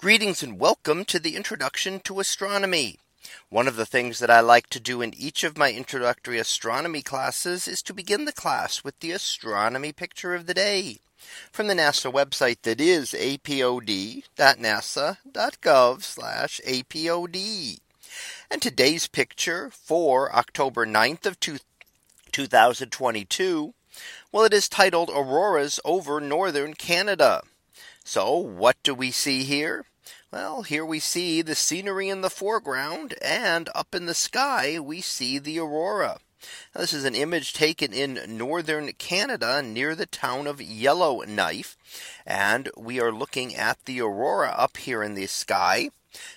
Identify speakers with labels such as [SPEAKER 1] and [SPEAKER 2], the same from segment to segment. [SPEAKER 1] Greetings and welcome to the Introduction to Astronomy. One of the things that I like to do in each of my introductory astronomy classes is to begin the class with the astronomy picture of the day from the NASA website that is apod.nasa.gov/apod. And today's picture for October 9th of 2022, well it is titled Auroras over Northern Canada. So what do we see here? Well, here we see the scenery in the foreground and up in the sky we see the aurora. Now, this is an image taken in northern Canada near the town of Yellowknife. And we are looking at the aurora up here in the sky.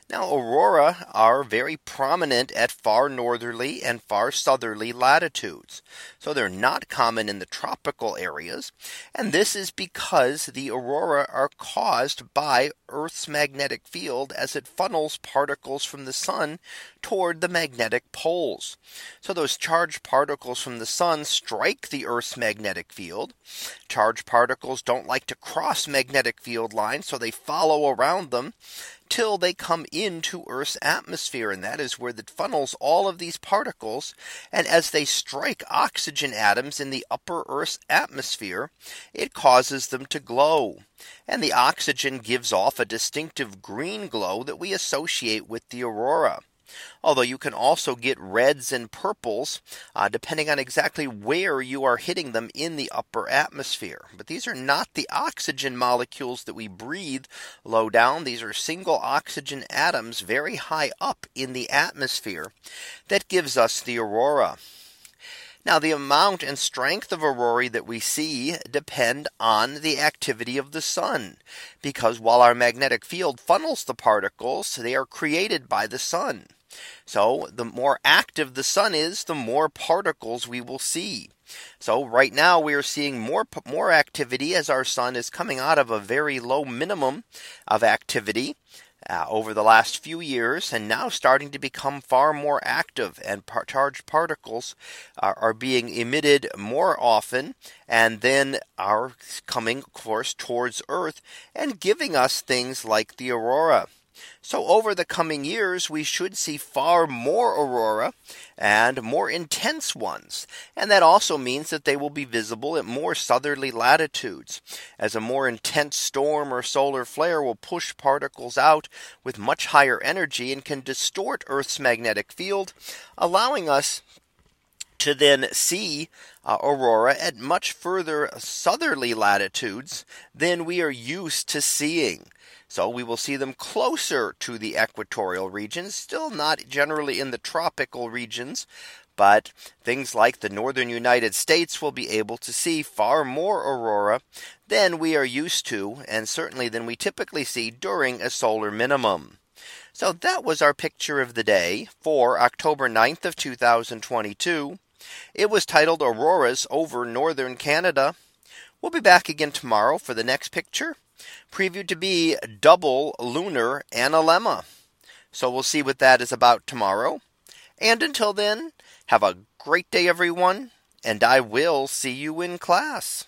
[SPEAKER 1] Now, aurora are very prominent at far northerly and far southerly latitudes. So they're not common in the tropical areas. And this is because the aurora are caused by Earth's magnetic field as it funnels particles from the sun toward the magnetic poles. So those charged particles from the sun strike the Earth's magnetic field. Charged particles don't like to cross magnetic field lines, so they follow around them Till they come into Earth's atmosphere. And that is where it funnels all of these particles. And as they strike oxygen atoms in the upper Earth's atmosphere, it causes them to glow. And the oxygen gives off a distinctive green glow that we associate with the aurora. Although you can also get reds and purples uh, depending on exactly where you are hitting them in the upper atmosphere. But these are not the oxygen molecules that we breathe low down. These are single oxygen atoms very high up in the atmosphere that gives us the aurora. Now the amount and strength of aurora that we see depend on the activity of the sun because while our magnetic field funnels the particles, they are created by the sun. So the more active the sun is, the more particles we will see. So right now we are seeing more more activity as our sun is coming out of a very low minimum of activity. Uh, over the last few years and now starting to become far more active and par- charged particles are, are, being emitted more often and then are coming of course towards earth and giving us things like the aurora so, over the coming years, we should see far more aurora and more intense ones. And that also means that they will be visible at more southerly latitudes, as a more intense storm or solar flare will push particles out with much higher energy and can distort Earth's magnetic field, allowing us to then see uh, aurora at much further southerly latitudes than we are used to seeing. So we will see them closer to the equatorial regions, still not generally in the tropical regions, but things like the northern United States will be able to see far more aurora than we are used to, and certainly than we typically see during a solar minimum. So that was our picture of the day for October 9th of 2022. It was titled Auroras over Northern Canada. We'll be back again tomorrow for the next picture, previewed to be double lunar analemma. So we'll see what that is about tomorrow. And until then, have a great day, everyone, and I will see you in class.